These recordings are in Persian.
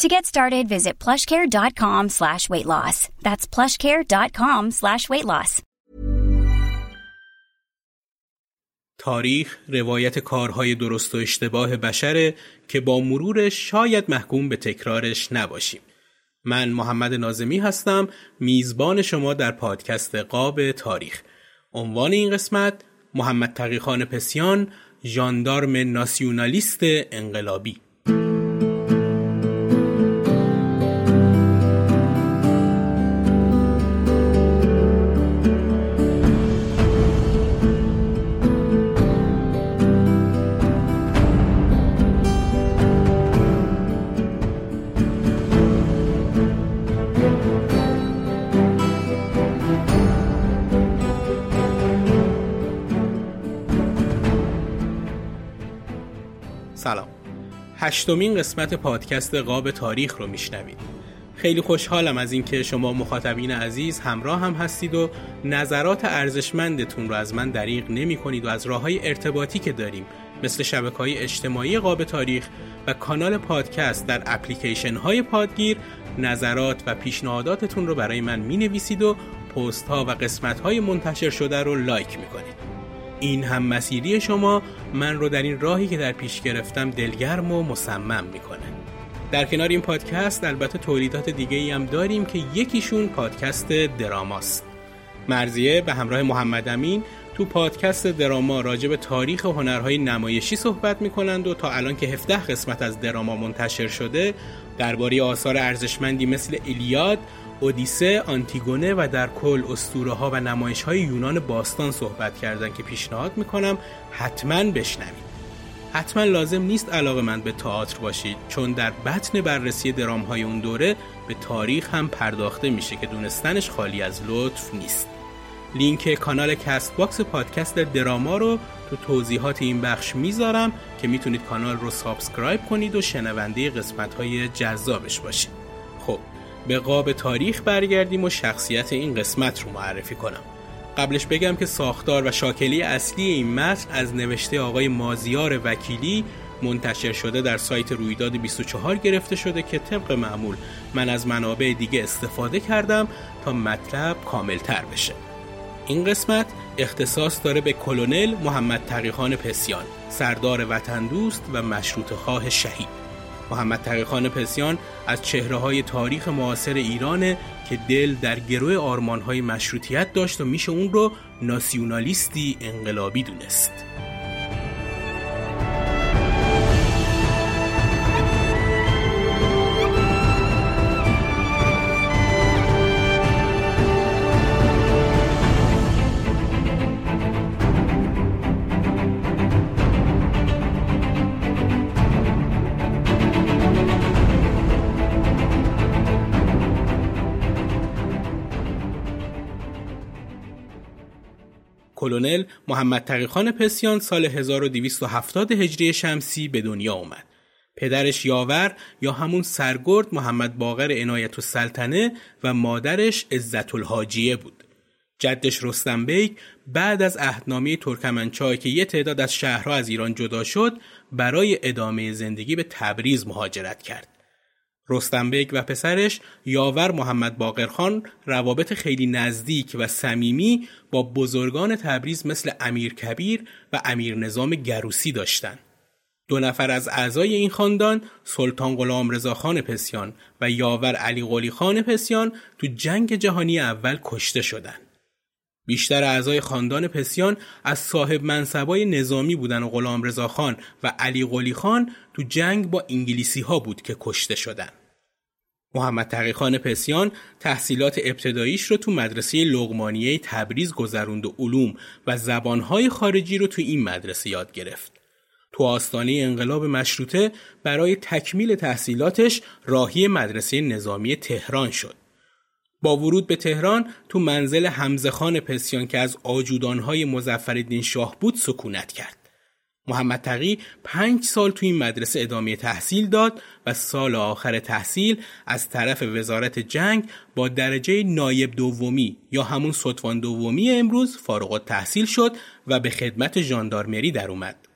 To get started, visit plushcare.com slash weight loss. That's plushcare.com slash weight loss. تاریخ روایت کارهای درست و اشتباه بشره که با مرورش شاید محکوم به تکرارش نباشیم. من محمد نازمی هستم میزبان شما در پادکست قاب تاریخ. عنوان این قسمت محمد تقیخان پسیان ژاندارم ناسیونالیست انقلابی هشتمین قسمت پادکست قاب تاریخ رو میشنوید خیلی خوشحالم از اینکه شما مخاطبین عزیز همراه هم هستید و نظرات ارزشمندتون رو از من دریغ نمی کنید و از راه های ارتباطی که داریم مثل شبکه های اجتماعی قاب تاریخ و کانال پادکست در اپلیکیشن های پادگیر نظرات و پیشنهاداتتون رو برای من می نویسید و پست ها و قسمت های منتشر شده رو لایک می کنید. این هم مسیری شما. من رو در این راهی که در پیش گرفتم دلگرم و مصمم می‌کنه. در کنار این پادکست البته تولیدات دیگه ای هم داریم که یکیشون پادکست دراماست. مرزیه به همراه محمد امین تو پادکست دراما راجع به تاریخ هنرهای نمایشی صحبت می‌کنند و تا الان که 17 قسمت از دراما منتشر شده درباره آثار ارزشمندی مثل الیاد اودیسه، آنتیگونه و در کل اسطوره ها و نمایش های یونان باستان صحبت کردن که پیشنهاد می‌کنم حتما بشنوید. حتما لازم نیست علاقه‌مند به تئاتر باشید چون در بطن بررسی درام های اون دوره به تاریخ هم پرداخته میشه که دونستنش خالی از لطف نیست. لینک کانال Castbox پادکست دراما رو تو توضیحات این بخش می‌ذارم که می‌تونید کانال رو subscribe کنید و شنونده قسمت های جذابش باشید. به قاب تاریخ برگردیم و شخصیت این قسمت رو معرفی کنم. قبلش بگم که ساختار و شاکلی اصلی این متن از نوشته آقای مازیار وکیلی منتشر شده در سایت رویداد 24 گرفته شده که طبق معمول من از منابع دیگه استفاده کردم تا مطلب کاملتر بشه. این قسمت اختصاص داره به کلونل محمد تقیخان پسیان سردار وطن دوست و مشروط خواه شهید. محمد تقیخان پسیان از چهره های تاریخ معاصر ایرانه که دل در گروه آرمان های مشروطیت داشت و میشه اون رو ناسیونالیستی انقلابی دونست. کلونل محمد تقی‌خان پسیان سال 1270 هجری شمسی به دنیا اومد. پدرش یاور یا همون سرگرد محمد باقر عنایت السلطنه و مادرش عزت الحاجیه بود. جدش رستم بیگ بعد از عهدنامه ترکمنچای که یه تعداد از شهرها از ایران جدا شد برای ادامه زندگی به تبریز مهاجرت کرد. رستم بیگ و پسرش یاور محمد باقرخان روابط خیلی نزدیک و صمیمی با بزرگان تبریز مثل امیر کبیر و امیر نظام گروسی داشتند. دو نفر از اعضای این خاندان سلطان غلام رضاخان پسیان و یاور علی قلی خان پسیان تو جنگ جهانی اول کشته شدند. بیشتر اعضای خاندان پسیان از صاحب منصبای نظامی بودن و غلام رضاخان و علی قلی خان تو جنگ با انگلیسی ها بود که کشته شدند. محمد تقیخان پسیان تحصیلات ابتداییش رو تو مدرسه لغمانیه تبریز گذروند و علوم و زبانهای خارجی رو تو این مدرسه یاد گرفت. تو آستانه انقلاب مشروطه برای تکمیل تحصیلاتش راهی مدرسه نظامی تهران شد. با ورود به تهران تو منزل حمزه خان پسیان که از آجودانهای مزفر شاه بود سکونت کرد. محمد تقی پنج سال تو این مدرسه ادامه تحصیل داد و سال آخر تحصیل از طرف وزارت جنگ با درجه نایب دومی یا همون سطفان دومی امروز فارغ تحصیل شد و به خدمت ژاندارمری در اومد.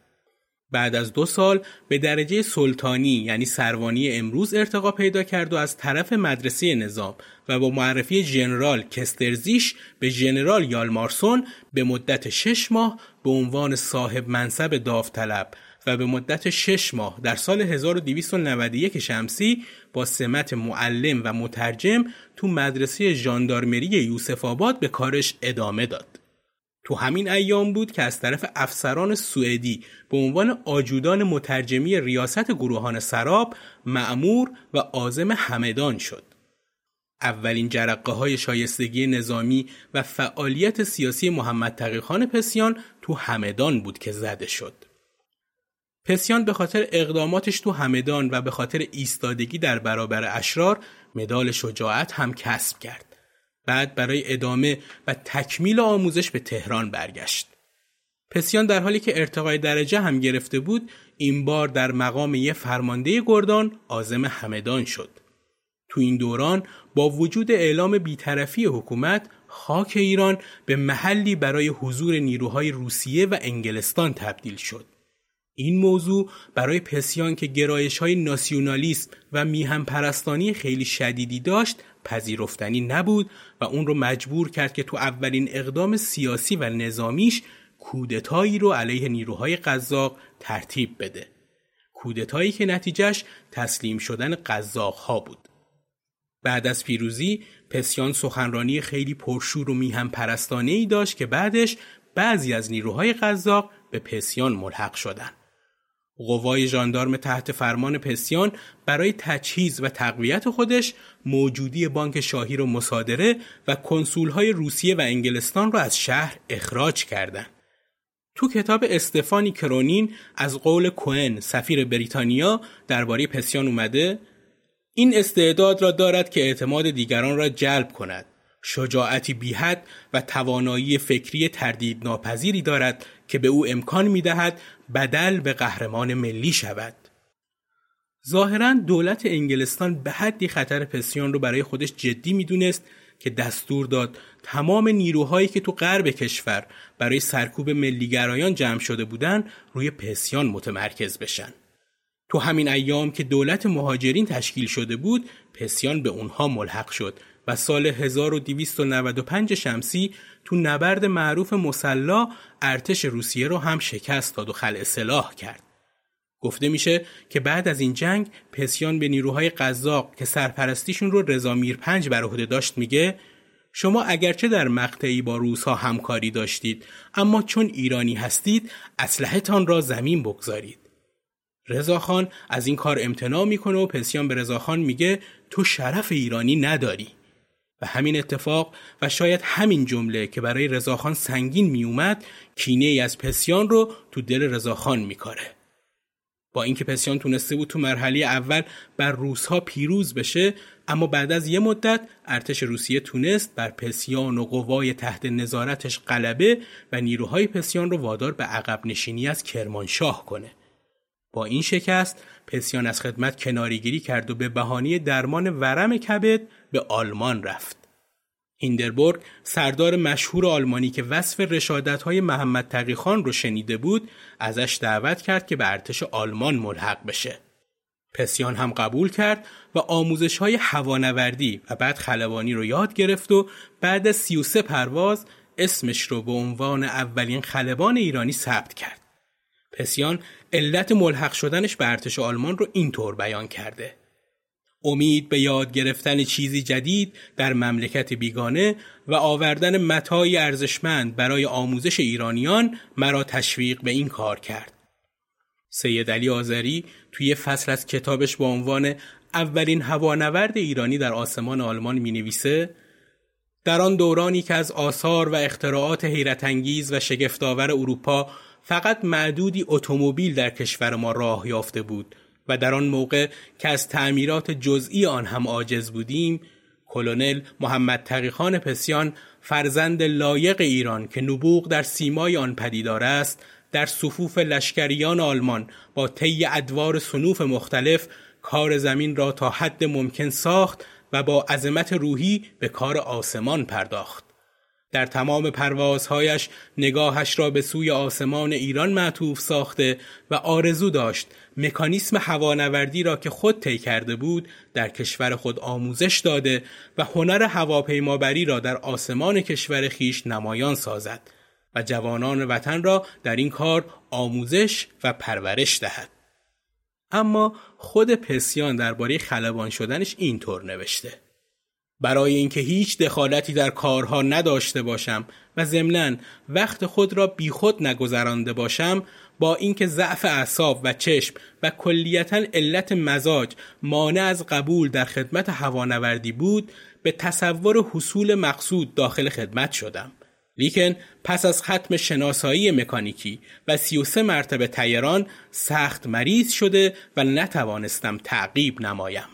بعد از دو سال به درجه سلطانی یعنی سروانی امروز ارتقا پیدا کرد و از طرف مدرسه نظام و با معرفی ژنرال کسترزیش به ژنرال یالمارسون به مدت شش ماه به عنوان صاحب منصب داوطلب و به مدت شش ماه در سال 1291 شمسی با سمت معلم و مترجم تو مدرسه ژاندارمری یوسف آباد به کارش ادامه داد. تو همین ایام بود که از طرف افسران سوئدی به عنوان آجودان مترجمی ریاست گروهان سراب معمور و آزم همدان شد. اولین جرقه های شایستگی نظامی و فعالیت سیاسی محمد تقیخان پسیان تو همدان بود که زده شد. پسیان به خاطر اقداماتش تو همدان و به خاطر ایستادگی در برابر اشرار مدال شجاعت هم کسب کرد. بعد برای ادامه و تکمیل آموزش به تهران برگشت. پسیان در حالی که ارتقای درجه هم گرفته بود این بار در مقام یه فرمانده گردان آزم همدان شد. تو این دوران با وجود اعلام بیطرفی حکومت خاک ایران به محلی برای حضور نیروهای روسیه و انگلستان تبدیل شد. این موضوع برای پسیان که گرایش های ناسیونالیست و میهم پرستانی خیلی شدیدی داشت پذیرفتنی نبود و اون رو مجبور کرد که تو اولین اقدام سیاسی و نظامیش کودتایی رو علیه نیروهای قزاق ترتیب بده. کودتایی که نتیجهش تسلیم شدن قزاق ها بود. بعد از پیروزی پسیان سخنرانی خیلی پرشور و میهم پرستانه ای داشت که بعدش بعضی از نیروهای قزاق به پسیان ملحق شدند. قوای ژاندارم تحت فرمان پسیان برای تجهیز و تقویت خودش موجودی بانک شاهی رو مصادره و های روسیه و انگلستان را از شهر اخراج کردند. تو کتاب استفانی کرونین از قول کوئن سفیر بریتانیا درباره پسیان اومده این استعداد را دارد که اعتماد دیگران را جلب کند شجاعتی بیحد و توانایی فکری تردید ناپذیری دارد که به او امکان می دهد بدل به قهرمان ملی شود. ظاهرا دولت انگلستان به حدی خطر پسیان رو برای خودش جدی می‌دونست که دستور داد تمام نیروهایی که تو غرب کشور برای سرکوب ملیگرایان جمع شده بودن روی پسیان متمرکز بشن. تو همین ایام که دولت مهاجرین تشکیل شده بود پسیان به اونها ملحق شد و سال 1295 شمسی تو نبرد معروف مسلا ارتش روسیه رو هم شکست داد و خلع سلاح کرد. گفته میشه که بعد از این جنگ پسیان به نیروهای قزاق که سرپرستیشون رو رضا پنج بر عهده داشت میگه شما اگرچه در مقطعی با روسها همکاری داشتید اما چون ایرانی هستید اسلحهتان را زمین بگذارید. رضاخان از این کار امتناع می‌کنه و پسیان به رضاخان میگه تو شرف ایرانی نداری. و همین اتفاق و شاید همین جمله که برای رضاخان سنگین میومد کینه ای از پسیان رو تو دل رضاخان میکاره. با اینکه پسیان تونسته بود تو مرحله اول بر روسها پیروز بشه اما بعد از یه مدت ارتش روسیه تونست بر پسیان و قوای تحت نظارتش غلبه و نیروهای پسیان رو وادار به عقب نشینی از کرمانشاه کنه. با این شکست پسیان از خدمت کناریگیری کرد و به بهانه درمان ورم کبد به آلمان رفت. هیندربورگ سردار مشهور آلمانی که وصف رشادت های محمد تقی خان رو شنیده بود ازش دعوت کرد که به ارتش آلمان ملحق بشه. پسیان هم قبول کرد و آموزش های هوانوردی و بعد خلبانی رو یاد گرفت و بعد از 33 پرواز اسمش رو به عنوان اولین خلبان ایرانی ثبت کرد. پسیان علت ملحق شدنش به ارتش آلمان رو اینطور بیان کرده. امید به یاد گرفتن چیزی جدید در مملکت بیگانه و آوردن متای ارزشمند برای آموزش ایرانیان مرا تشویق به این کار کرد. سید علی آذری توی فصل از کتابش با عنوان اولین هوانورد ایرانی در آسمان آلمان می نویسه در آن دورانی که از آثار و اختراعات حیرت انگیز و شگفتآور اروپا فقط معدودی اتومبیل در کشور ما راه یافته بود و در آن موقع که از تعمیرات جزئی آن هم عاجز بودیم کلونل محمد تقیخان پسیان فرزند لایق ایران که نبوغ در سیمای آن پدیدار است در صفوف لشکریان آلمان با طی ادوار سنوف مختلف کار زمین را تا حد ممکن ساخت و با عظمت روحی به کار آسمان پرداخت. در تمام پروازهایش نگاهش را به سوی آسمان ایران معطوف ساخته و آرزو داشت مکانیسم هوانوردی را که خود طی کرده بود در کشور خود آموزش داده و هنر هواپیمابری را در آسمان کشور خیش نمایان سازد و جوانان وطن را در این کار آموزش و پرورش دهد. اما خود پسیان درباره خلبان شدنش اینطور نوشته برای اینکه هیچ دخالتی در کارها نداشته باشم و ضمناً وقت خود را بیخود نگذرانده باشم با اینکه ضعف اعصاب و چشم و کلیتا علت مزاج مانع از قبول در خدمت هوانوردی بود به تصور حصول مقصود داخل خدمت شدم لیکن پس از ختم شناسایی مکانیکی و 33 مرتبه تیران سخت مریض شده و نتوانستم تعقیب نمایم.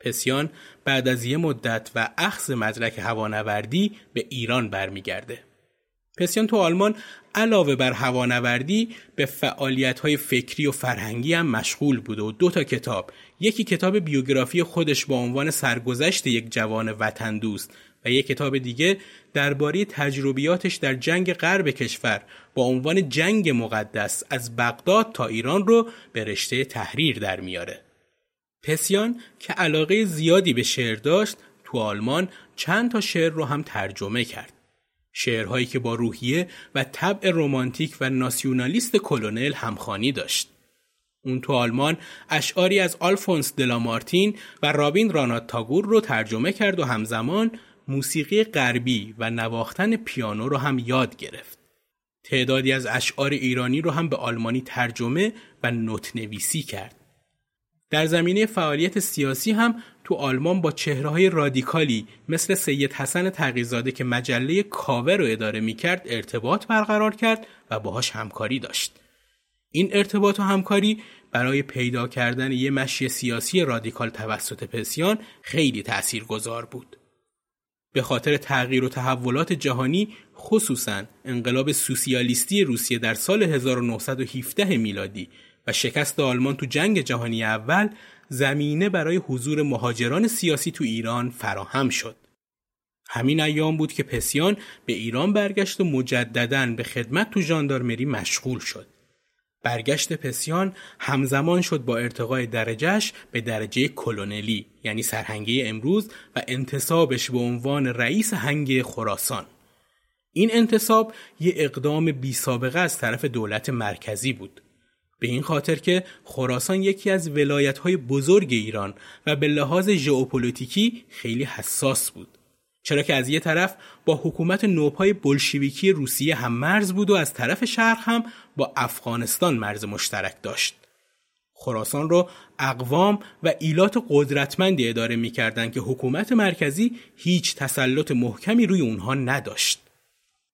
پسیان بعد از یه مدت و اخذ مدرک هوانوردی به ایران برمیگرده. پسیان تو آلمان علاوه بر هوانوردی به فعالیت های فکری و فرهنگی هم مشغول بوده و دو تا کتاب یکی کتاب بیوگرافی خودش با عنوان سرگذشت یک جوان وطن دوست و یک کتاب دیگه درباره تجربیاتش در جنگ غرب کشور با عنوان جنگ مقدس از بغداد تا ایران رو به رشته تحریر در میاره. پسیان که علاقه زیادی به شعر داشت تو آلمان چند تا شعر رو هم ترجمه کرد. شعرهایی که با روحیه و طبع رمانتیک و ناسیونالیست کلونل همخانی داشت. اون تو آلمان اشعاری از آلفونس دلامارتین و رابین رانات تاگور رو ترجمه کرد و همزمان موسیقی غربی و نواختن پیانو رو هم یاد گرفت. تعدادی از اشعار ایرانی رو هم به آلمانی ترجمه و نوت نویسی کرد. در زمینه فعالیت سیاسی هم تو آلمان با چهرههای رادیکالی مثل سید حسن تقیزاده که مجله کاوه رو اداره می کرد ارتباط برقرار کرد و باهاش همکاری داشت. این ارتباط و همکاری برای پیدا کردن یه مشی سیاسی رادیکال توسط پسیان خیلی تأثیر گذار بود. به خاطر تغییر و تحولات جهانی خصوصا انقلاب سوسیالیستی روسیه در سال 1917 میلادی و شکست آلمان تو جنگ جهانی اول زمینه برای حضور مهاجران سیاسی تو ایران فراهم شد. همین ایام بود که پسیان به ایران برگشت و مجددا به خدمت تو ژاندارمری مشغول شد. برگشت پسیان همزمان شد با ارتقای درجهش به درجه کلونلی یعنی سرهنگی امروز و انتصابش به عنوان رئیس هنگ خراسان این انتصاب یه اقدام بی سابقه از طرف دولت مرکزی بود به این خاطر که خراسان یکی از ولایت های بزرگ ایران و به لحاظ ژئوپلیتیکی خیلی حساس بود چرا که از یه طرف با حکومت نوپای بلشویکی روسیه هم مرز بود و از طرف شرق هم با افغانستان مرز مشترک داشت. خراسان رو اقوام و ایلات قدرتمندی اداره می‌کردند که حکومت مرکزی هیچ تسلط محکمی روی اونها نداشت.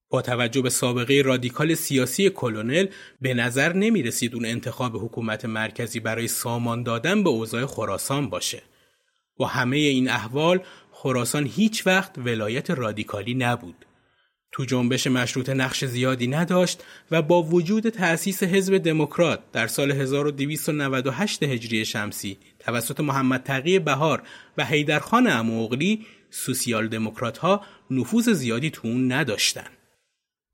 با توجه به سابقه رادیکال سیاسی کلونل به نظر نمی رسید اون انتخاب حکومت مرکزی برای سامان دادن به اوضاع خراسان باشه. و همه این احوال خراسان هیچ وقت ولایت رادیکالی نبود. تو جنبش مشروطه نقش زیادی نداشت و با وجود تأسیس حزب دموکرات در سال 1298 هجری شمسی توسط محمد تقی بهار و حیدرخان اموغلی سوسیال دموکرات ها نفوذ زیادی تو اون نداشتن.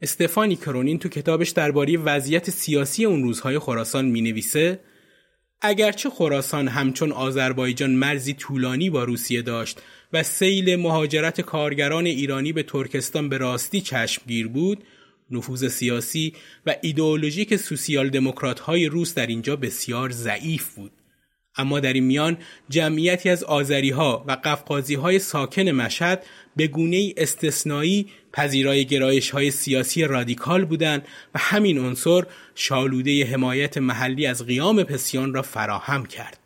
استفانی کرونین تو کتابش درباره وضعیت سیاسی اون روزهای خراسان می نویسه اگرچه خراسان همچون آذربایجان مرزی طولانی با روسیه داشت و سیل مهاجرت کارگران ایرانی به ترکستان به راستی چشمگیر بود نفوذ سیاسی و ایدئولوژیک سوسیال دموکرات های روس در اینجا بسیار ضعیف بود. اما در این میان جمعیتی از آذری ها و قفقازی های ساکن مشهد به گونه استثنایی پذیرای گرایش های سیاسی رادیکال بودند و همین عنصر شالوده حمایت محلی از قیام پسیان را فراهم کرد.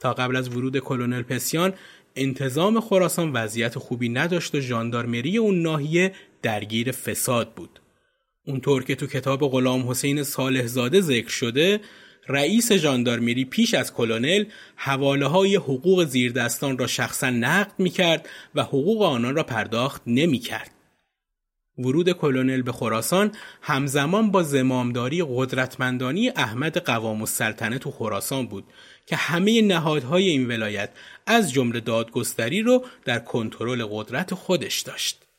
تا قبل از ورود کلونل پسیان انتظام خراسان وضعیت خوبی نداشت و ژاندارمری اون ناحیه درگیر فساد بود. اونطور که تو کتاب غلام حسین صالح زاده ذکر شده رئیس ژاندارمری پیش از کلونل حواله های حقوق زیردستان را شخصا نقد می کرد و حقوق آنان را پرداخت نمی کرد. ورود کلونل به خراسان همزمان با زمامداری قدرتمندانی احمد قوام السلطنه تو خراسان بود که همه نهادهای این ولایت از جمله دادگستری رو در کنترل قدرت خودش داشت.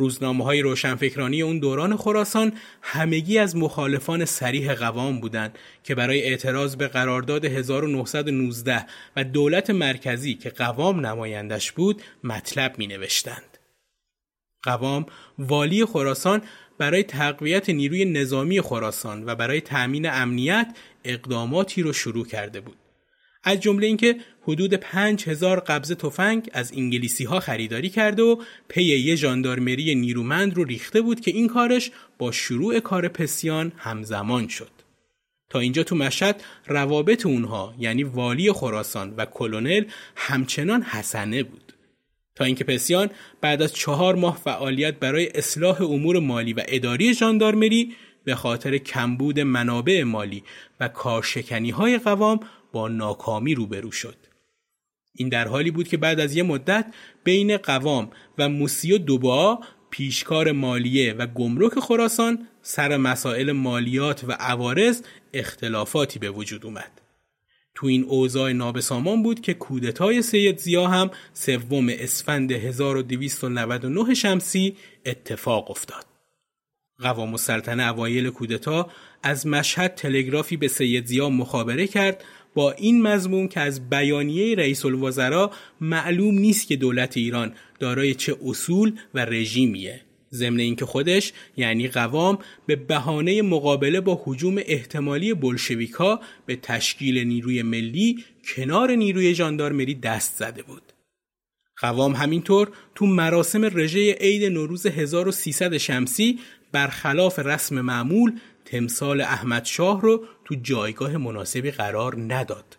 روزنامه های روشنفکرانی اون دوران خراسان همگی از مخالفان سریح قوام بودند که برای اعتراض به قرارداد 1919 و دولت مرکزی که قوام نمایندش بود مطلب می نوشتند. قوام والی خراسان برای تقویت نیروی نظامی خراسان و برای تأمین امنیت اقداماتی رو شروع کرده بود. از جمله اینکه حدود پنج هزار قبضه تفنگ از انگلیسی ها خریداری کرده و پی یه ژاندارمری نیرومند رو ریخته بود که این کارش با شروع کار پسیان همزمان شد. تا اینجا تو مشهد روابط اونها یعنی والی خراسان و کلونل همچنان حسنه بود. تا اینکه پسیان بعد از چهار ماه فعالیت برای اصلاح امور مالی و اداری ژاندارمری به خاطر کمبود منابع مالی و کارشکنی های قوام با ناکامی روبرو شد. این در حالی بود که بعد از یه مدت بین قوام و موسی و دوبا پیشکار مالیه و گمرک خراسان سر مسائل مالیات و عوارض اختلافاتی به وجود اومد. تو این اوضاع نابسامان بود که کودتای سید زیا هم سوم اسفند 1299 شمسی اتفاق افتاد. قوام السلطنه اوایل کودتا از مشهد تلگرافی به سید زیا مخابره کرد با این مضمون که از بیانیه رئیس الوزراء معلوم نیست که دولت ایران دارای چه اصول و رژیمیه ضمن اینکه خودش یعنی قوام به بهانه مقابله با حجوم احتمالی بلشویکا به تشکیل نیروی ملی کنار نیروی ژاندارمری دست زده بود. قوام همینطور تو مراسم رژه عید نوروز 1300 شمسی برخلاف رسم معمول تمثال احمد شاه رو تو جایگاه مناسبی قرار نداد.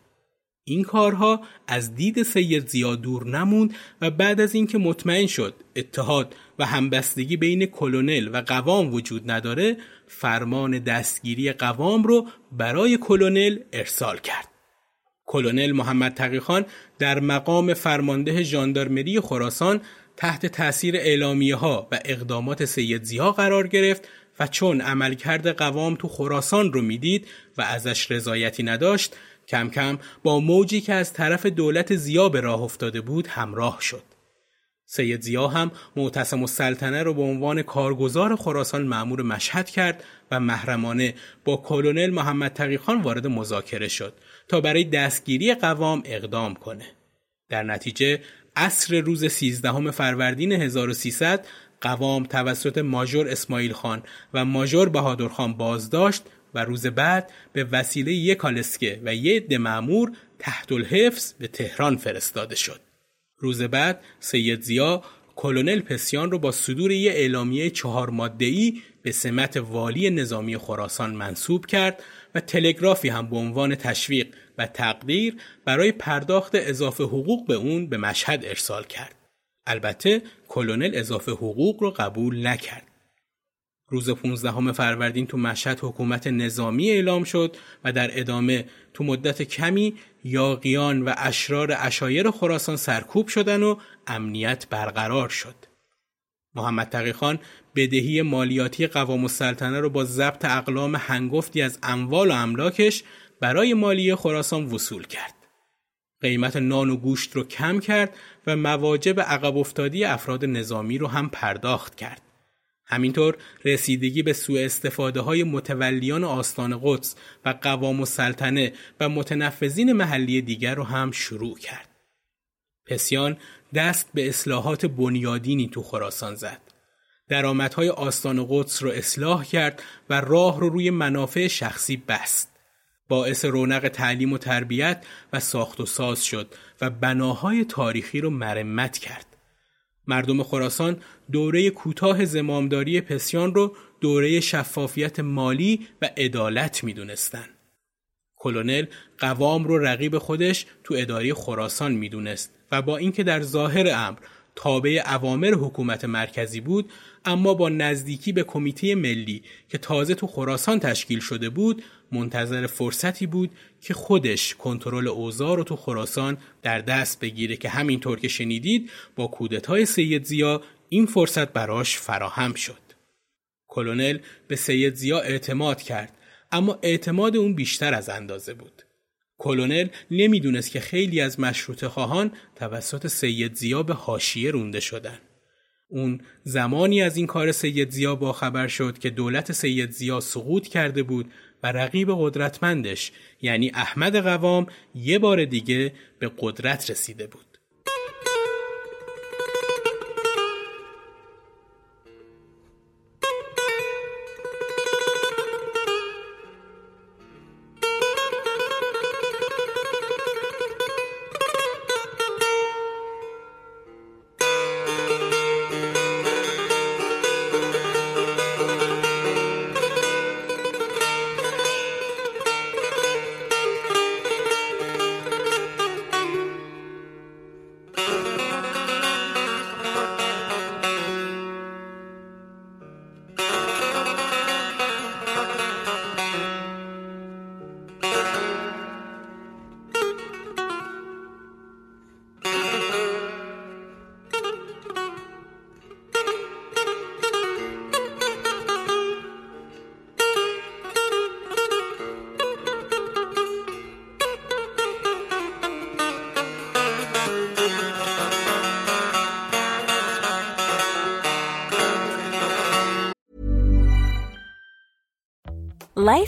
این کارها از دید سید زیاد دور نموند و بعد از اینکه مطمئن شد اتحاد و همبستگی بین کلونل و قوام وجود نداره فرمان دستگیری قوام رو برای کلونل ارسال کرد. کلونل محمد تقیخان در مقام فرمانده ژاندارمری خراسان تحت تاثیر اعلامیه ها و اقدامات سید زیا قرار گرفت و چون عملکرد قوام تو خراسان رو می‌دید و ازش رضایتی نداشت کم کم با موجی که از طرف دولت زیا به راه افتاده بود همراه شد. سید زیا هم معتصم السلطنه رو به عنوان کارگزار خراسان معمور مشهد کرد و محرمانه با کلونل محمد تقیخان وارد مذاکره شد تا برای دستگیری قوام اقدام کنه. در نتیجه عصر روز 13 فروردین 1300 قوام توسط ماژور اسماعیل خان و ماژور بهادر خان بازداشت و روز بعد به وسیله یک کالسکه و یک عده تحت الحفظ به تهران فرستاده شد. روز بعد سید زیا کلونل پسیان رو با صدور یک اعلامیه چهار ماده‌ای به سمت والی نظامی خراسان منصوب کرد و تلگرافی هم به عنوان تشویق و تقدیر برای پرداخت اضافه حقوق به اون به مشهد ارسال کرد. البته کلونل اضافه حقوق رو قبول نکرد. روز 15 فروردین تو مشهد حکومت نظامی اعلام شد و در ادامه تو مدت کمی یاقیان و اشرار اشایر خراسان سرکوب شدن و امنیت برقرار شد. محمد تقی خان بدهی مالیاتی قوام السلطنه رو با ضبط اقلام هنگفتی از اموال و املاکش برای مالیه خراسان وصول کرد. قیمت نان و گوشت رو کم کرد و مواجب عقب افتادی افراد نظامی رو هم پرداخت کرد. همینطور رسیدگی به سوء استفاده های متولیان آستان قدس و قوام السلطنه و متنفذین محلی دیگر رو هم شروع کرد. پسیان دست به اصلاحات بنیادینی تو خراسان زد. درآمدهای آستان قدس رو اصلاح کرد و راه رو روی منافع شخصی بست. باعث رونق تعلیم و تربیت و ساخت و ساز شد و بناهای تاریخی رو مرمت کرد. مردم خراسان دوره کوتاه زمامداری پسیان رو دوره شفافیت مالی و عدالت می‌دونستند. کلونل قوام رو رقیب خودش تو اداره خراسان می‌دونست و با اینکه در ظاهر امر تابع اوامر حکومت مرکزی بود اما با نزدیکی به کمیته ملی که تازه تو خراسان تشکیل شده بود منتظر فرصتی بود که خودش کنترل اوضاع رو تو خراسان در دست بگیره که همینطور که شنیدید با کودتای سید زیا این فرصت براش فراهم شد. کلونل به سید زیا اعتماد کرد اما اعتماد اون بیشتر از اندازه بود. کلونل نمی‌دونست که خیلی از مشروط خواهان توسط سید زیا به حاشیه رونده شدن. اون زمانی از این کار سید زیا با خبر شد که دولت سید زیا سقوط کرده بود و رقیب قدرتمندش یعنی احمد قوام یه بار دیگه به قدرت رسیده بود.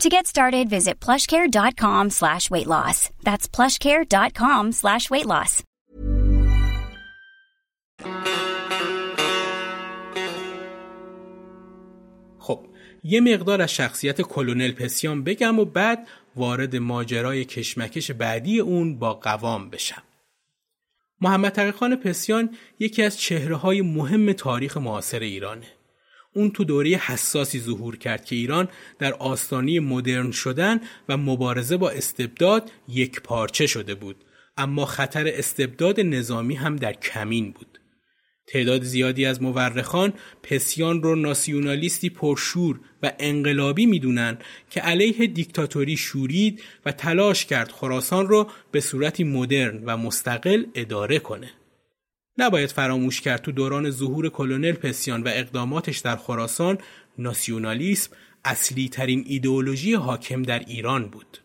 To get started, visit plushcare.com slash weight loss. That's plushcare.com slash weight loss. خب یه مقدار از شخصیت کلونل پسیان بگم و بعد وارد ماجرای کشمکش بعدی اون با قوام بشم. محمد تقیخان پسیان یکی از چهره های مهم تاریخ معاصر ایرانه. اون تو دوره حساسی ظهور کرد که ایران در آستانی مدرن شدن و مبارزه با استبداد یک پارچه شده بود. اما خطر استبداد نظامی هم در کمین بود. تعداد زیادی از مورخان پسیان رو ناسیونالیستی پرشور و انقلابی می‌دونن که علیه دیکتاتوری شورید و تلاش کرد خراسان رو به صورتی مدرن و مستقل اداره کنه. نباید فراموش کرد تو دوران ظهور کلونل پسیان و اقداماتش در خراسان ناسیونالیسم اصلی ترین ایدئولوژی حاکم در ایران بود.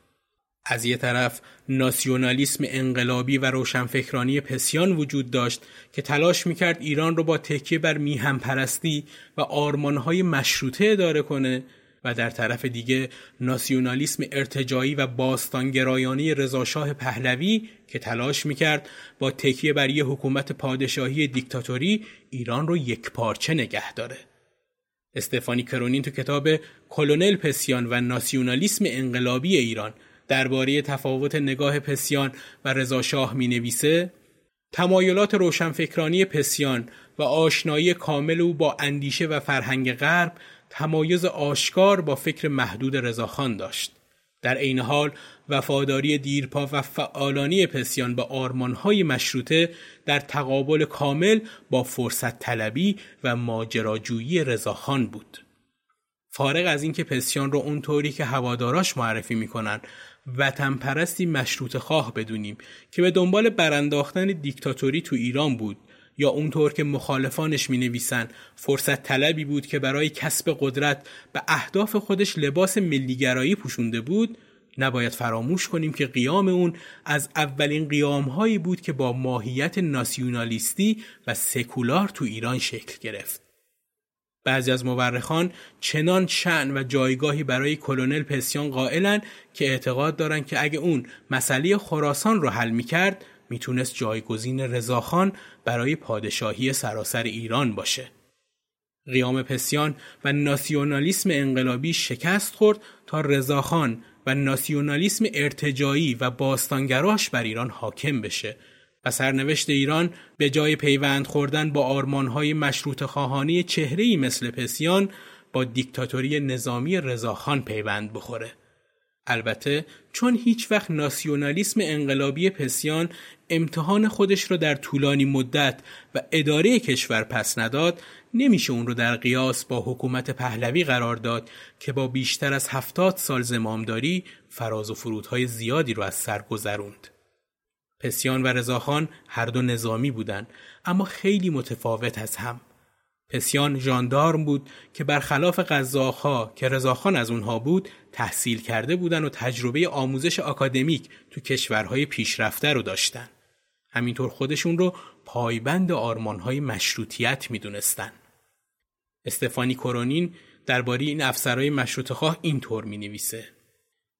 از یه طرف ناسیونالیسم انقلابی و روشنفکرانی پسیان وجود داشت که تلاش می‌کرد ایران رو با تکیه بر میهم پرستی و آرمانهای مشروطه اداره کنه و در طرف دیگه ناسیونالیسم ارتجایی و باستانگرایانه رضاشاه پهلوی که تلاش می‌کرد با تکیه بر یه حکومت پادشاهی دیکتاتوری ایران رو یک پارچه نگه داره. استفانی کرونین تو کتاب کلونل پسیان و ناسیونالیسم انقلابی ایران درباره تفاوت نگاه پسیان و رضاشاه می نویسه تمایلات روشنفکرانی پسیان و آشنایی کامل او با اندیشه و فرهنگ غرب تمایز آشکار با فکر محدود رضاخان داشت. در عین حال وفاداری دیرپا و فعالانی پسیان به آرمانهای مشروطه در تقابل کامل با فرصت طلبی و ماجراجویی رضاخان بود. فارغ از اینکه پسیان رو اونطوری که هواداراش معرفی می‌کنن وطن پرستی مشروط خواه بدونیم که به دنبال برانداختن دیکتاتوری تو ایران بود یا اونطور که مخالفانش می نویسن فرصت طلبی بود که برای کسب قدرت به اهداف خودش لباس ملیگرایی پوشونده بود نباید فراموش کنیم که قیام اون از اولین قیام هایی بود که با ماهیت ناسیونالیستی و سکولار تو ایران شکل گرفت. بعضی از مورخان چنان شعن و جایگاهی برای کلونل پسیان قائلن که اعتقاد دارند که اگه اون مسئله خراسان رو حل می‌کرد می‌تونست جایگزین رضاخان برای پادشاهی سراسر ایران باشه. قیام پسیان و ناسیونالیسم انقلابی شکست خورد تا رضاخان و ناسیونالیسم ارتجایی و باستانگراش بر ایران حاکم بشه و سرنوشت ایران به جای پیوند خوردن با آرمانهای مشروط خواهانی چهرهی مثل پسیان با دیکتاتوری نظامی رضاخان پیوند بخوره. البته چون هیچ وقت ناسیونالیسم انقلابی پسیان امتحان خودش را در طولانی مدت و اداره کشور پس نداد نمیشه اون رو در قیاس با حکومت پهلوی قرار داد که با بیشتر از هفتاد سال زمامداری فراز و فرودهای زیادی رو از سر گذروند. پسیان و رضاخان هر دو نظامی بودند اما خیلی متفاوت از هم. پسیان ژاندارم بود که برخلاف قزاقها که رضاخان از اونها بود تحصیل کرده بودن و تجربه آموزش آکادمیک تو کشورهای پیشرفته رو داشتن. همینطور خودشون رو پایبند آرمانهای مشروطیت می‌دونستن. استفانی کرونین درباره این افسرهای مشروط خواه اینطور می نویسه.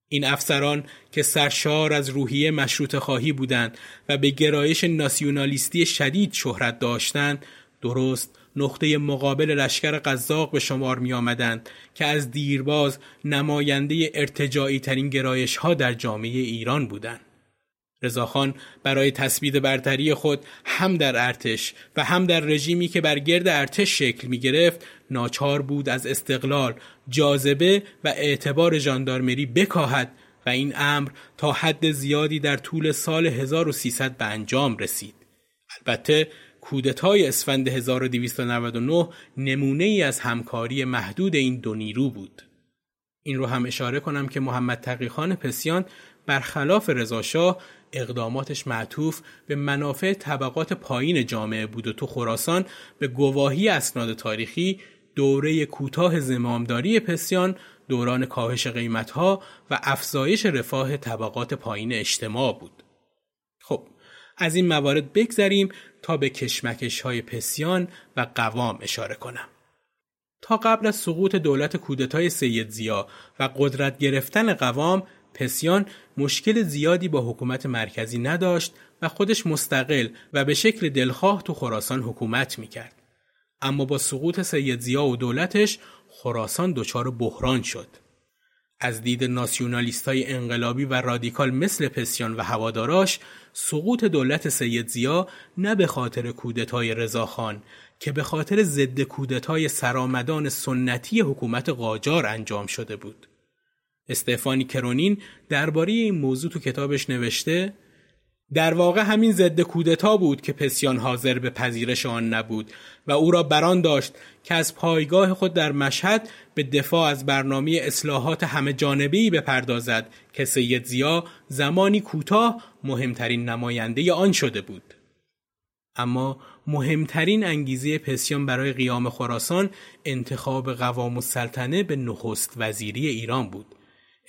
این افسران که سرشار از روحیه مشروط خواهی بودند و به گرایش ناسیونالیستی شدید شهرت داشتند درست نقطه مقابل لشکر قزاق به شمار می آمدند که از دیرباز نماینده ارتجاعی ترین گرایش ها در جامعه ایران بودند. رضاخان برای تثبیت برتری خود هم در ارتش و هم در رژیمی که بر گرد ارتش شکل می گرفت ناچار بود از استقلال، جاذبه و اعتبار ژاندارمری بکاهد و این امر تا حد زیادی در طول سال 1300 به انجام رسید. البته کودتای اسفند 1299 نمونه ای از همکاری محدود این دو نیرو بود. این رو هم اشاره کنم که محمد تقیخان پسیان برخلاف رضاشاه اقداماتش معطوف به منافع طبقات پایین جامعه بود و تو خراسان به گواهی اسناد تاریخی دوره کوتاه زمامداری پسیان دوران کاهش قیمتها و افزایش رفاه طبقات پایین اجتماع بود. از این موارد بگذریم تا به کشمکش های پسیان و قوام اشاره کنم. تا قبل از سقوط دولت کودتای سید زیا و قدرت گرفتن قوام پسیان مشکل زیادی با حکومت مرکزی نداشت و خودش مستقل و به شکل دلخواه تو خراسان حکومت می‌کرد. اما با سقوط سید زیا و دولتش خراسان دچار بحران شد. از دید ناسیونالیست های انقلابی و رادیکال مثل پسیان و هواداراش سقوط دولت سید زیا نه به خاطر کودتای رضاخان که به خاطر ضد کودتای سرامدان سنتی حکومت قاجار انجام شده بود. استفانی کرونین درباره این موضوع تو کتابش نوشته در واقع همین ضد کودتا بود که پسیان حاضر به پذیرش آن نبود و او را بران داشت که از پایگاه خود در مشهد به دفاع از برنامه اصلاحات همه جانبه‌ای بپردازد که سید زیا زمانی کوتاه مهمترین نماینده آن شده بود. اما مهمترین انگیزه پسیان برای قیام خراسان انتخاب قوام السلطنه به نخست وزیری ایران بود.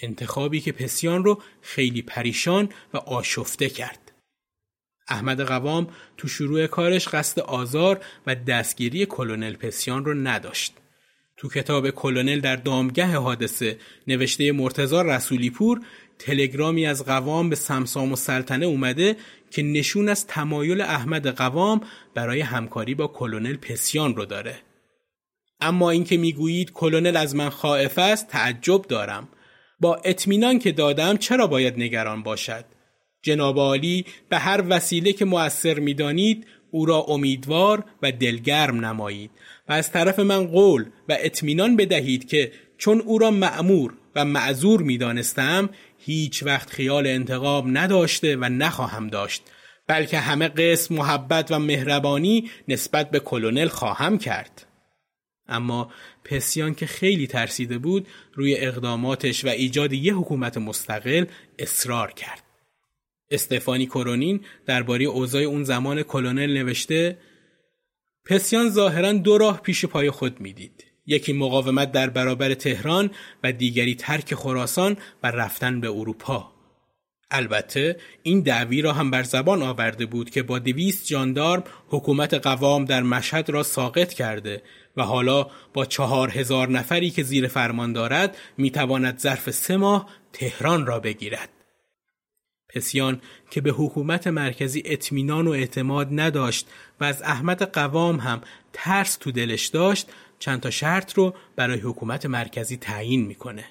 انتخابی که پسیان رو خیلی پریشان و آشفته کرد. احمد قوام تو شروع کارش قصد آزار و دستگیری کلونل پسیان رو نداشت. تو کتاب کلونل در دامگه حادثه نوشته مرتزا رسولی پور تلگرامی از قوام به سمسام و سلطنه اومده که نشون از تمایل احمد قوام برای همکاری با کلونل پسیان رو داره. اما اینکه می‌گویید کلونل از من خائف است تعجب دارم. با اطمینان که دادم چرا باید نگران باشد؟ جناب عالی به هر وسیله که مؤثر می‌دانید او را امیدوار و دلگرم نمایید. و از طرف من قول و اطمینان بدهید که چون او را معمور و معذور می‌دانستم هیچ وقت خیال انتقام نداشته و نخواهم داشت بلکه همه قسم محبت و مهربانی نسبت به کلونل خواهم کرد. اما پسیان که خیلی ترسیده بود روی اقداماتش و ایجاد یه حکومت مستقل اصرار کرد. استفانی کرونین درباره اوضاع اون زمان کلونل نوشته پسیان ظاهرا دو راه پیش پای خود می‌دید یکی مقاومت در برابر تهران و دیگری ترک خراسان و رفتن به اروپا البته این دعوی را هم بر زبان آورده بود که با دویست جاندارم حکومت قوام در مشهد را ساقط کرده و حالا با چهار هزار نفری که زیر فرمان دارد می‌تواند ظرف سه ماه تهران را بگیرد. پسیان که به حکومت مرکزی اطمینان و اعتماد نداشت و از احمد قوام هم ترس تو دلش داشت چند تا شرط رو برای حکومت مرکزی تعیین می‌کنه.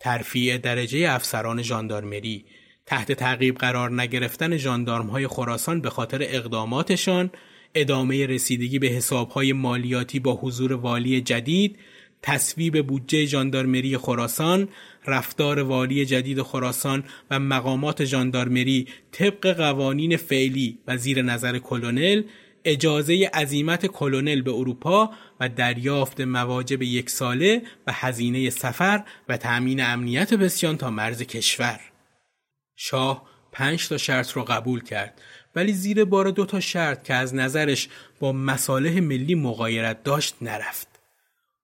ترفیع درجه افسران ژاندارمری، تحت تعقیب قرار نگرفتن ژاندارم های خراسان به خاطر اقداماتشان، ادامه رسیدگی به حسابهای مالیاتی با حضور والی جدید، تصویب بودجه ژاندارمری خراسان، رفتار والی جدید خراسان و مقامات ژاندارمری طبق قوانین فعلی و زیر نظر کلونل اجازه عزیمت کلونل به اروپا و دریافت مواجب یک ساله و هزینه سفر و تأمین امنیت بسیان تا مرز کشور. شاه پنج تا شرط رو قبول کرد ولی زیر بار دو تا شرط که از نظرش با مصالح ملی مقایرت داشت نرفت.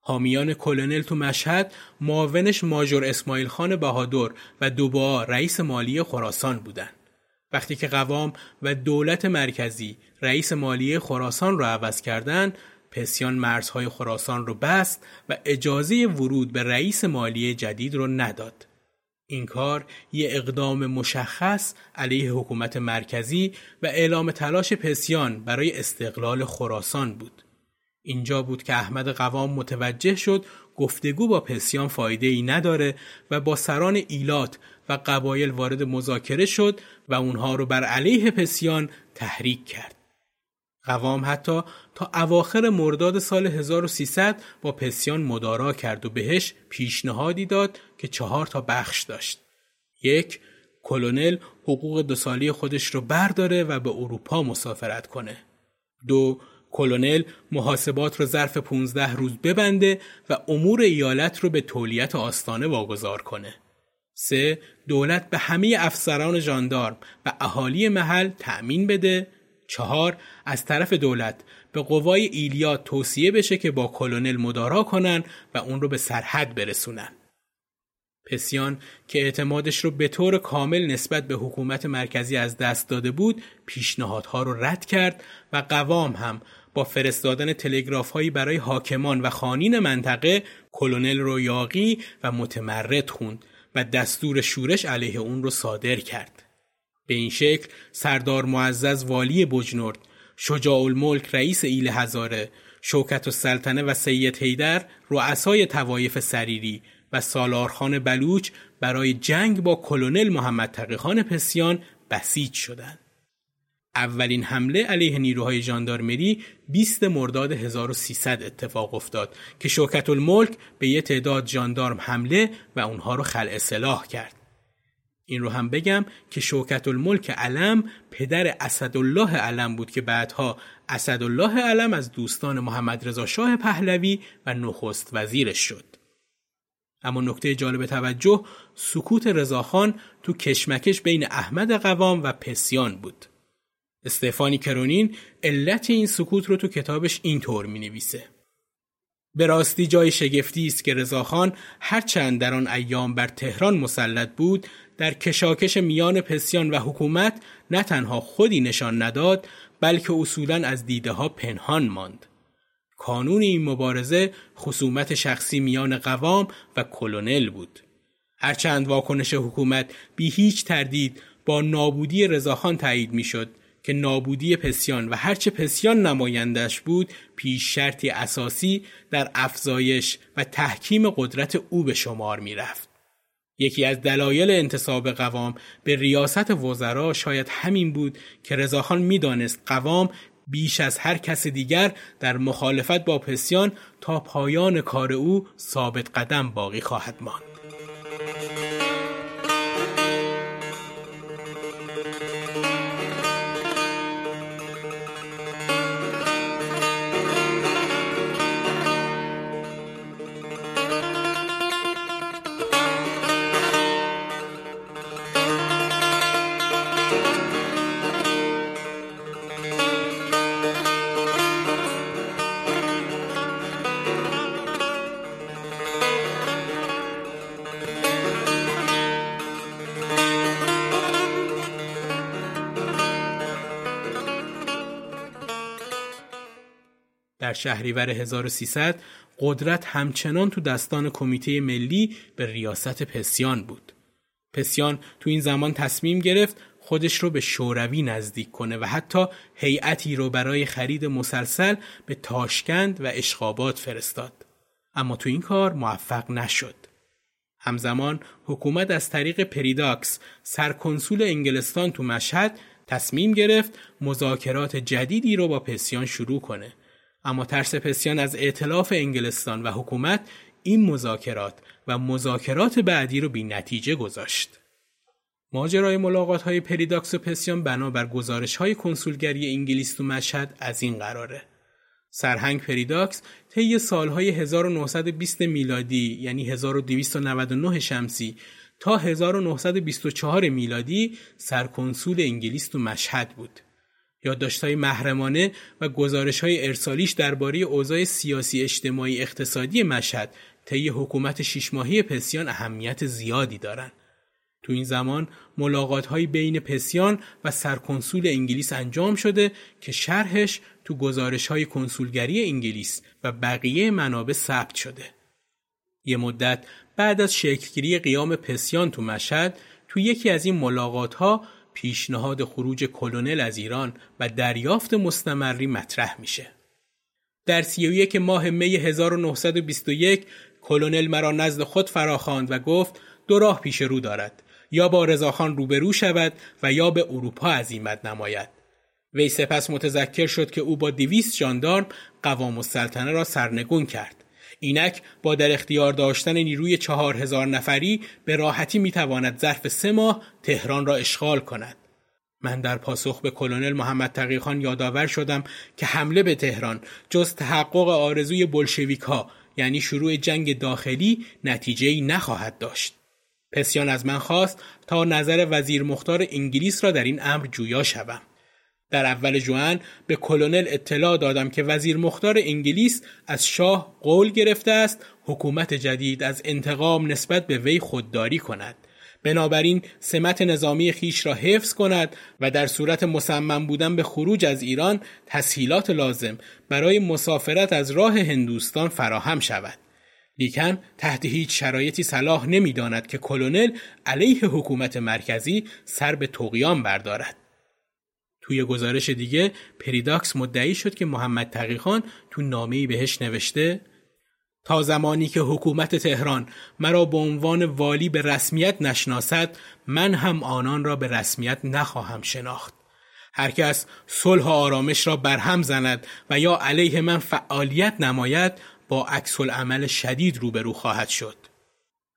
حامیان کلونل تو مشهد معاونش ماجور اسماعیل خان بهادر و دوبا رئیس مالی خراسان بودند. وقتی که قوام و دولت مرکزی رئیس مالی خراسان را عوض کردند پسیان مرزهای خراسان رو بست و اجازه ورود به رئیس مالی جدید رو نداد. این کار یه اقدام مشخص علیه حکومت مرکزی و اعلام تلاش پسیان برای استقلال خراسان بود. اینجا بود که احمد قوام متوجه شد گفتگو با پسیان فایده ای نداره و با سران ایلات و قبایل وارد مذاکره شد و اونها رو بر علیه پسیان تحریک کرد. قوام حتی تا اواخر مرداد سال 1300 با پسیان مدارا کرد و بهش پیشنهادی داد که چهار تا بخش داشت. یک، کلونل حقوق دو سالی خودش رو برداره و به اروپا مسافرت کنه. دو، کلونل محاسبات رو ظرف 15 روز ببنده و امور ایالت رو به تولیت آستانه واگذار کنه. سه دولت به همه افسران ژاندارم و اهالی محل تأمین بده چهار از طرف دولت به قوای ایلیا توصیه بشه که با کلونل مدارا کنن و اون رو به سرحد برسونن. پسیان که اعتمادش رو به طور کامل نسبت به حکومت مرکزی از دست داده بود پیشنهادها رو رد کرد و قوام هم با فرستادن تلگراف هایی برای حاکمان و خانین منطقه کلونل رو یاقی و متمرد خوند و دستور شورش علیه اون رو صادر کرد. به این شکل سردار معزز والی بجنورد، شجاع الملک رئیس ایل هزاره، شوکت و سلطنه و سید هیدر رؤسای توایف سریری و سالارخان بلوچ برای جنگ با کلونل محمد تقیخان پسیان بسیج شدند. اولین حمله علیه نیروهای ژاندارمری 20 مرداد 1300 اتفاق افتاد که شوکت الملک به یه تعداد ژاندارم حمله و اونها رو خلع سلاح کرد. این رو هم بگم که شوکت الملک علم پدر اسدالله علم بود که بعدها اسدالله علم از دوستان محمد رضا شاه پهلوی و نخست وزیرش شد. اما نکته جالب توجه سکوت رضاخان تو کشمکش بین احمد قوام و پسیان بود. استفانی کرونین علت این سکوت رو تو کتابش اینطور می نویسه. به راستی جای شگفتی است که رضاخان هرچند در آن ایام بر تهران مسلط بود در کشاکش میان پسیان و حکومت نه تنها خودی نشان نداد بلکه اصولا از دیده ها پنهان ماند. کانون این مبارزه خصومت شخصی میان قوام و کلونل بود. هرچند واکنش حکومت بی هیچ تردید با نابودی رضاخان تایید می‌شد که نابودی پسیان و هرچه پسیان نمایندش بود پیش شرطی اساسی در افزایش و تحکیم قدرت او به شمار می رفت. یکی از دلایل انتصاب قوام به ریاست وزرا شاید همین بود که رضاخان می‌دانست قوام بیش از هر کس دیگر در مخالفت با پسیان تا پایان کار او ثابت قدم باقی خواهد ماند. در شهریور 1300 قدرت همچنان تو دستان کمیته ملی به ریاست پسیان بود. پسیان تو این زمان تصمیم گرفت خودش رو به شوروی نزدیک کنه و حتی هیئتی رو برای خرید مسلسل به تاشکند و اشخابات فرستاد. اما تو این کار موفق نشد. همزمان حکومت از طریق پریداکس سرکنسول انگلستان تو مشهد تصمیم گرفت مذاکرات جدیدی رو با پسیان شروع کنه اما ترس پسیان از ائتلاف انگلستان و حکومت این مذاکرات و مذاکرات بعدی رو بی نتیجه گذاشت. ماجرای ملاقات های پریداکس و پسیان بنابر گزارش های کنسولگری انگلیس تو مشهد از این قراره. سرهنگ پریداکس طی سالهای 1920 میلادی یعنی 1299 شمسی تا 1924 میلادی سرکنسول انگلیس تو مشهد بود. یادداشت‌های محرمانه و گزارش‌های ارسالیش درباره اوضاع سیاسی اجتماعی اقتصادی مشهد طی حکومت شش ماهی پسیان اهمیت زیادی دارند. تو این زمان ملاقات های بین پسیان و سرکنسول انگلیس انجام شده که شرحش تو گزارش های کنسولگری انگلیس و بقیه منابع ثبت شده. یه مدت بعد از شکلگیری قیام پسیان تو مشهد تو یکی از این ملاقات ها پیشنهاد خروج کلونل از ایران و دریافت مستمری مطرح میشه. در 31 ماه می 1921 کلونل مرا نزد خود فراخواند و گفت دو راه پیش رو دارد. یا با رضاخان روبرو شود و یا به اروپا عزیمت نماید. وی سپس متذکر شد که او با دویست جاندارم قوام السلطنه را سرنگون کرد. اینک با در اختیار داشتن نیروی چهار هزار نفری به راحتی می‌تواند ظرف سه ماه تهران را اشغال کند. من در پاسخ به کلونل محمد تقیخان یادآور شدم که حمله به تهران جز تحقق آرزوی بلشویک ها یعنی شروع جنگ داخلی نتیجه ای نخواهد داشت. پسیان از من خواست تا نظر وزیر مختار انگلیس را در این امر جویا شوم. در اول جوان به کلونل اطلاع دادم که وزیر مختار انگلیس از شاه قول گرفته است حکومت جدید از انتقام نسبت به وی خودداری کند. بنابراین سمت نظامی خیش را حفظ کند و در صورت مصمم بودن به خروج از ایران تسهیلات لازم برای مسافرت از راه هندوستان فراهم شود. لیکن تحت هیچ شرایطی صلاح نمی‌داند که کلونل علیه حکومت مرکزی سر به تقیان بردارد. توی گزارش دیگه پریداکس مدعی شد که محمد تقیخان تو نامه‌ای بهش نوشته تا زمانی که حکومت تهران مرا به عنوان والی به رسمیت نشناسد من هم آنان را به رسمیت نخواهم شناخت. هر کس صلح و آرامش را برهم زند و یا علیه من فعالیت نماید با عکس عمل شدید روبرو خواهد شد.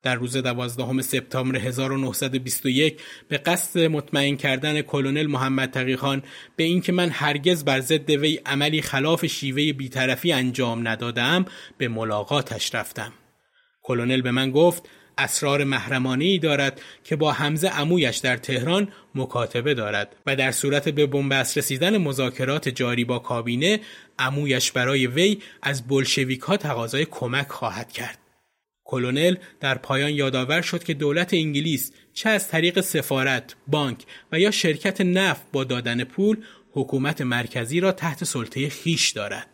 در روز دوازدهم سپتامبر 1921 به قصد مطمئن کردن کلونل محمد تقیخان به اینکه من هرگز بر ضد وی عملی خلاف شیوه بیطرفی انجام ندادم به ملاقاتش رفتم. کلونل به من گفت اسرار محرمانه ای دارد که با حمزه عمویش در تهران مکاتبه دارد و در صورت به بنبست رسیدن مذاکرات جاری با کابینه عمویش برای وی از بلشویک ها تقاضای کمک خواهد کرد. کلونل در پایان یادآور شد که دولت انگلیس چه از طریق سفارت، بانک و یا شرکت نفت با دادن پول حکومت مرکزی را تحت سلطه خیش دارد.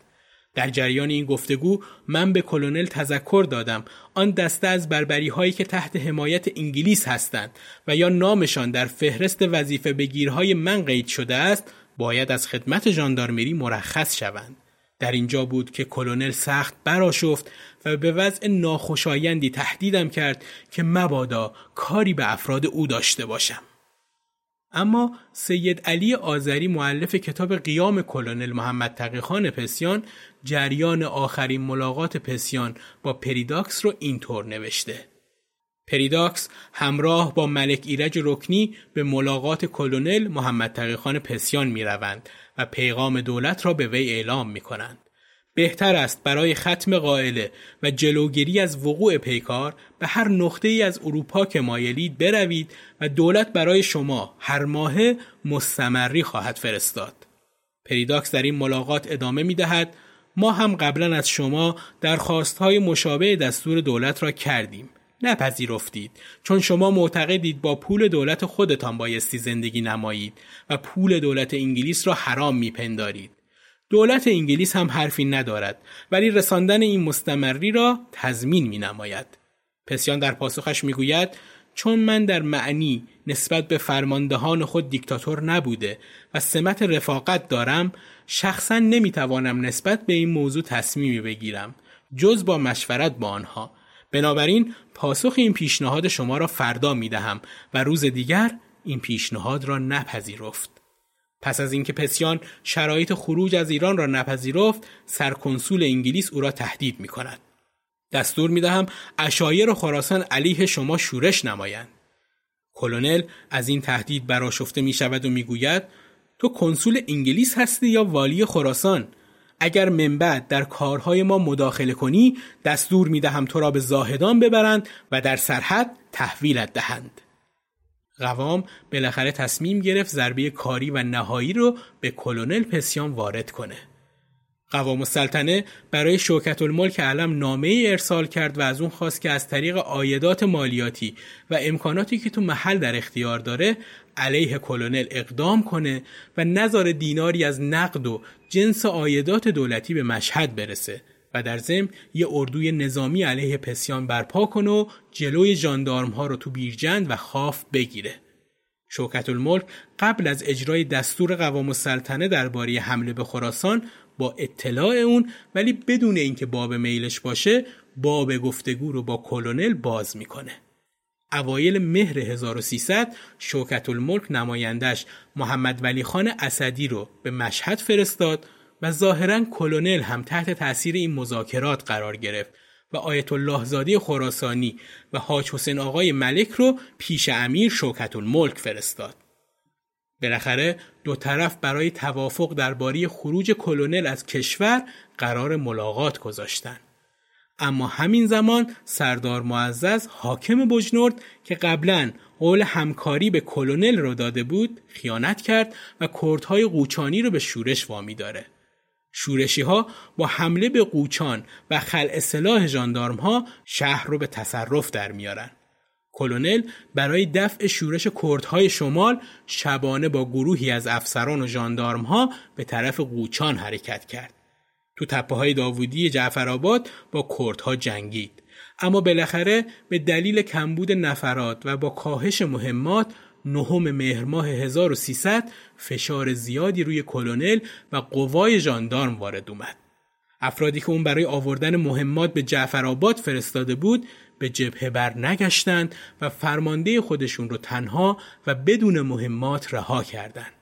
در جریان این گفتگو من به کلونل تذکر دادم آن دسته از بربری هایی که تحت حمایت انگلیس هستند و یا نامشان در فهرست وظیفه بگیرهای من قید شده است باید از خدمت ژاندارمری مرخص شوند در اینجا بود که کلونل سخت براشفت و به وضع ناخوشایندی تهدیدم کرد که مبادا کاری به افراد او داشته باشم اما سید علی آذری مؤلف کتاب قیام کلونل محمد تقی‌خان پسیان جریان آخرین ملاقات پسیان با پریداکس رو اینطور نوشته پریداکس همراه با ملک ایرج رکنی به ملاقات کلونل محمد تقیخان پسیان می روند و پیغام دولت را به وی اعلام می کنند. بهتر است برای ختم قائله و جلوگیری از وقوع پیکار به هر نقطه ای از اروپا که مایلید بروید و دولت برای شما هر ماه مستمری خواهد فرستاد. پریداکس در این ملاقات ادامه می دهد ما هم قبلا از شما درخواست های مشابه دستور دولت را کردیم. نپذیرفتید چون شما معتقدید با پول دولت خودتان بایستی زندگی نمایید و پول دولت انگلیس را حرام میپندارید دولت انگلیس هم حرفی ندارد ولی رساندن این مستمری را تضمین می نماید. پسیان در پاسخش می گوید چون من در معنی نسبت به فرماندهان خود دیکتاتور نبوده و سمت رفاقت دارم شخصا نمی‌توانم نسبت به این موضوع تصمیمی بگیرم جز با مشورت با آنها بنابراین پاسخ این پیشنهاد شما را فردا می دهم و روز دیگر این پیشنهاد را نپذیرفت. پس از اینکه پسیان شرایط خروج از ایران را نپذیرفت، سرکنسول انگلیس او را تهدید می کند. دستور می دهم اشایر خراسان علیه شما شورش نمایند. کلونل از این تهدید براشفته می شود و می گوید تو کنسول انگلیس هستی یا والی خراسان؟ اگر من بعد در کارهای ما مداخله کنی دستور می دهم تو را به زاهدان ببرند و در سرحد تحویلت دهند. قوام بالاخره تصمیم گرفت ضربه کاری و نهایی رو به کلونل پسیان وارد کنه. قوام السلطنه برای شوکت الملک علم نامه ای ارسال کرد و از اون خواست که از طریق آیدات مالیاتی و امکاناتی که تو محل در اختیار داره علیه کلونل اقدام کنه و نظر دیناری از نقد و جنس آیدات دولتی به مشهد برسه و در ضمن یه اردوی نظامی علیه پسیان برپا کنه و جلوی جاندارم ها رو تو بیرجند و خاف بگیره. شوکت الملک قبل از اجرای دستور قوام السلطنه درباره حمله به خراسان با اطلاع اون ولی بدون اینکه باب میلش باشه باب گفتگو رو با کلونل باز می‌کنه. اوایل مهر 1300 شوکت الملک نمایندش محمد ولی خان اسدی رو به مشهد فرستاد و ظاهرا کلونل هم تحت تاثیر این مذاکرات قرار گرفت و آیت الله زاده خراسانی و حاج حسین آقای ملک رو پیش امیر شوکت الملک فرستاد. بالاخره دو طرف برای توافق درباره خروج کلونل از کشور قرار ملاقات گذاشتند. اما همین زمان سردار معزز حاکم بجنورد که قبلا قول همکاری به کلونل رو داده بود خیانت کرد و کردهای قوچانی رو به شورش وامی داره. شورشی ها با حمله به قوچان و خلع سلاح جاندارم ها شهر رو به تصرف در میارن. کلونل برای دفع شورش کردهای شمال شبانه با گروهی از افسران و جاندارم ها به طرف قوچان حرکت کرد. تو تپه های داوودی جعفرآباد با کردها جنگید. اما بالاخره به دلیل کمبود نفرات و با کاهش مهمات نهم مهر ماه 1300 فشار زیادی روی کلونل و قوای ژاندارم وارد اومد. افرادی که اون برای آوردن مهمات به جعفرآباد فرستاده بود به جبهه بر نگشتند و فرمانده خودشون رو تنها و بدون مهمات رها کردند.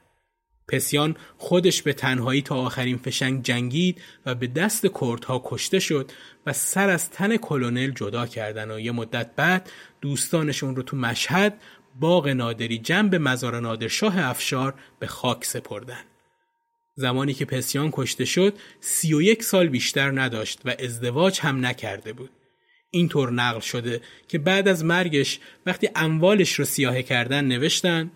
پسیان خودش به تنهایی تا آخرین فشنگ جنگید و به دست کردها کشته شد و سر از تن کلونل جدا کردن و یه مدت بعد دوستانشون رو تو مشهد باغ نادری جنب مزار نادرشاه افشار به خاک سپردن. زمانی که پسیان کشته شد سی و یک سال بیشتر نداشت و ازدواج هم نکرده بود. اینطور نقل شده که بعد از مرگش وقتی اموالش رو سیاهه کردن نوشتن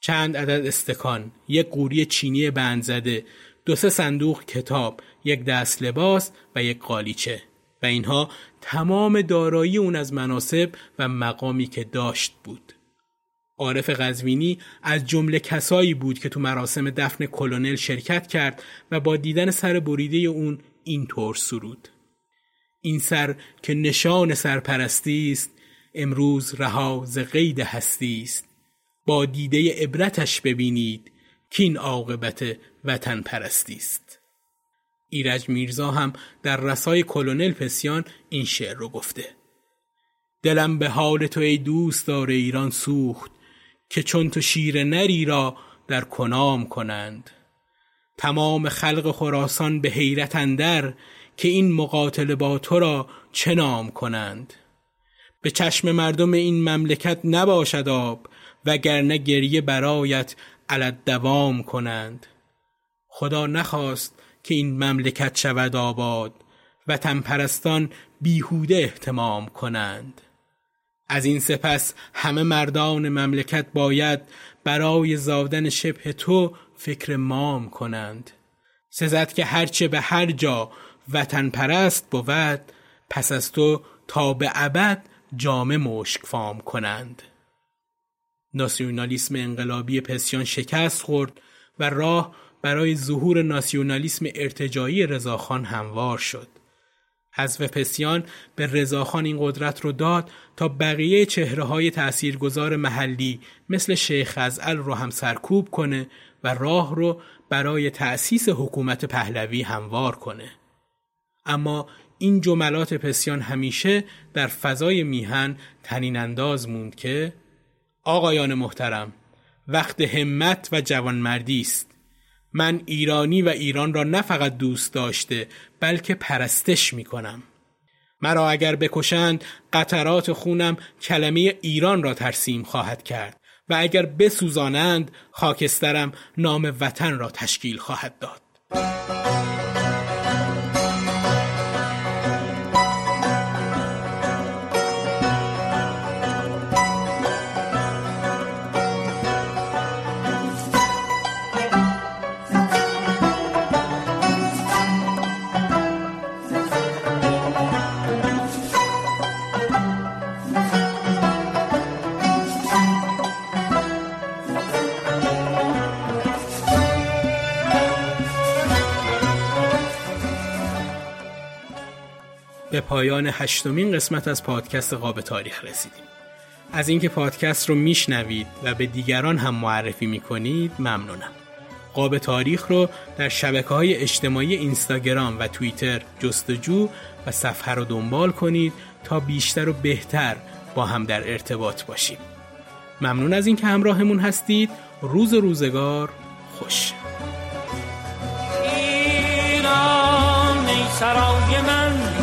چند عدد استکان، یک قوری چینی بند زده، دو سه صندوق کتاب، یک دست لباس و یک قالیچه و اینها تمام دارایی اون از مناسب و مقامی که داشت بود. عارف قزوینی از جمله کسایی بود که تو مراسم دفن کلونل شرکت کرد و با دیدن سر بریده اون این طور سرود. این سر که نشان سرپرستی است امروز رها ز قید هستی است. با دیده عبرتش ببینید که این عاقبت وطن پرستی است. ایرج میرزا هم در رسای کلونل پسیان این شعر رو گفته. دلم به حال تو ای دوست داره ایران سوخت که چون تو شیر نری را در کنام کنند. تمام خلق خراسان به حیرت اندر که این مقاتل با تو را چه نام کنند. به چشم مردم این مملکت نباشد آب وگرنه گریه برایت علت دوام کنند. خدا نخواست که این مملکت شود آباد وطن پرستان بیهوده احتمام کنند. از این سپس همه مردان مملکت باید برای زادن شبه تو فکر مام کنند. سزد که هرچه به هر جا وطن پرست بود پس از تو تا به ابد جامه مشک فام کنند. ناسیونالیسم انقلابی پسیان شکست خورد و راه برای ظهور ناسیونالیسم ارتجایی رضاخان هموار شد. حذف پسیان به رضاخان این قدرت رو داد تا بقیه چهره های تأثیرگذار محلی مثل شیخ ازعل رو هم سرکوب کنه و راه رو برای تأسیس حکومت پهلوی هموار کنه. اما این جملات پسیان همیشه در فضای میهن تنین انداز موند که آقایان محترم وقت همت و جوانمردی است من ایرانی و ایران را نه فقط دوست داشته بلکه پرستش می کنم. مرا اگر بکشند قطرات خونم کلمه ایران را ترسیم خواهد کرد و اگر بسوزانند خاکسترم نام وطن را تشکیل خواهد داد. به پایان هشتمین قسمت از پادکست قاب تاریخ رسیدیم. از اینکه پادکست رو میشنوید و به دیگران هم معرفی می‌کنید ممنونم. قاب تاریخ رو در شبکه های اجتماعی اینستاگرام و توییتر جستجو و صفحه رو دنبال کنید تا بیشتر و بهتر با هم در ارتباط باشیم. ممنون از اینکه همراهمون هستید. روز روزگار خوش. ایران سرای من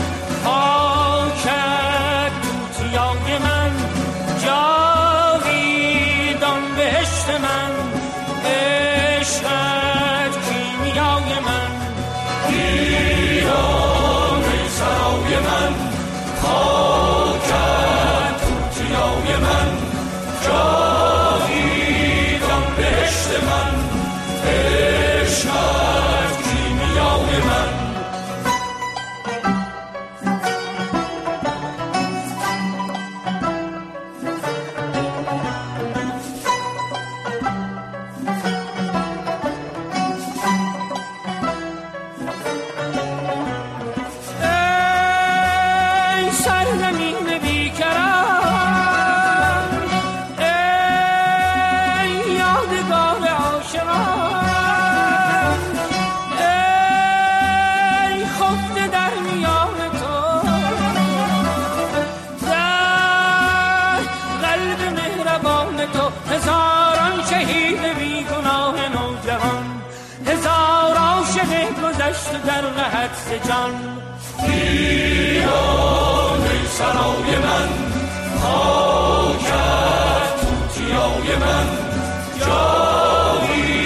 در رهت جان ایران ای سرای من خاکت توتیای من. جاویدان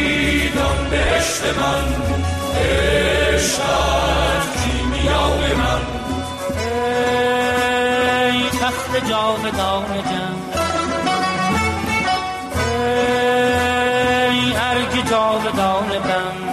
بهشت من عشقت کیمیای من. ای تخت جاودان جنگ ارگ جاودان بند همچو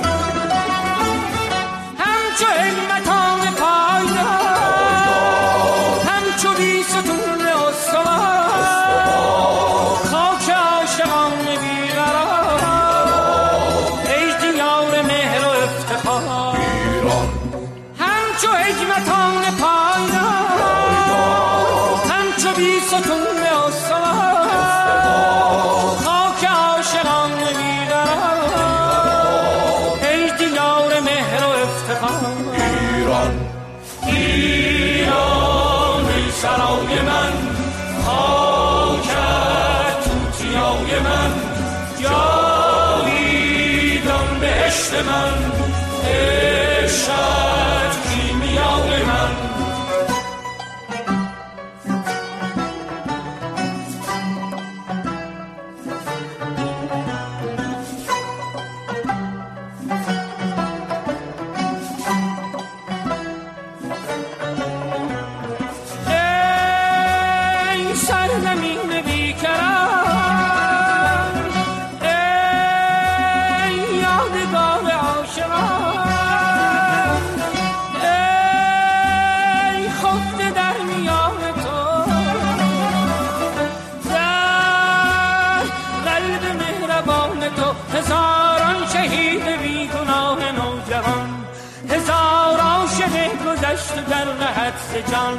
جان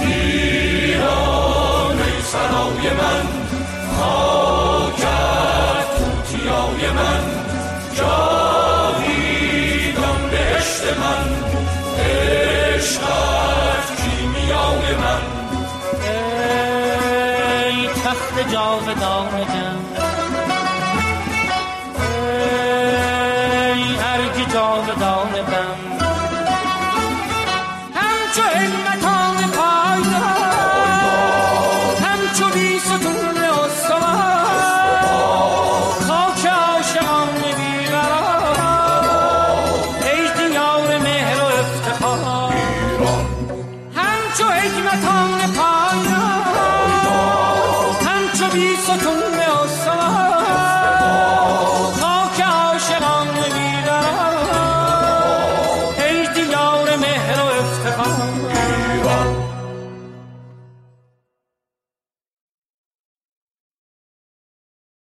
ایران ای سرای من خاکت توتیای من جاویدان بهشت من عشقت کیمیای من ای تخت جاودان جم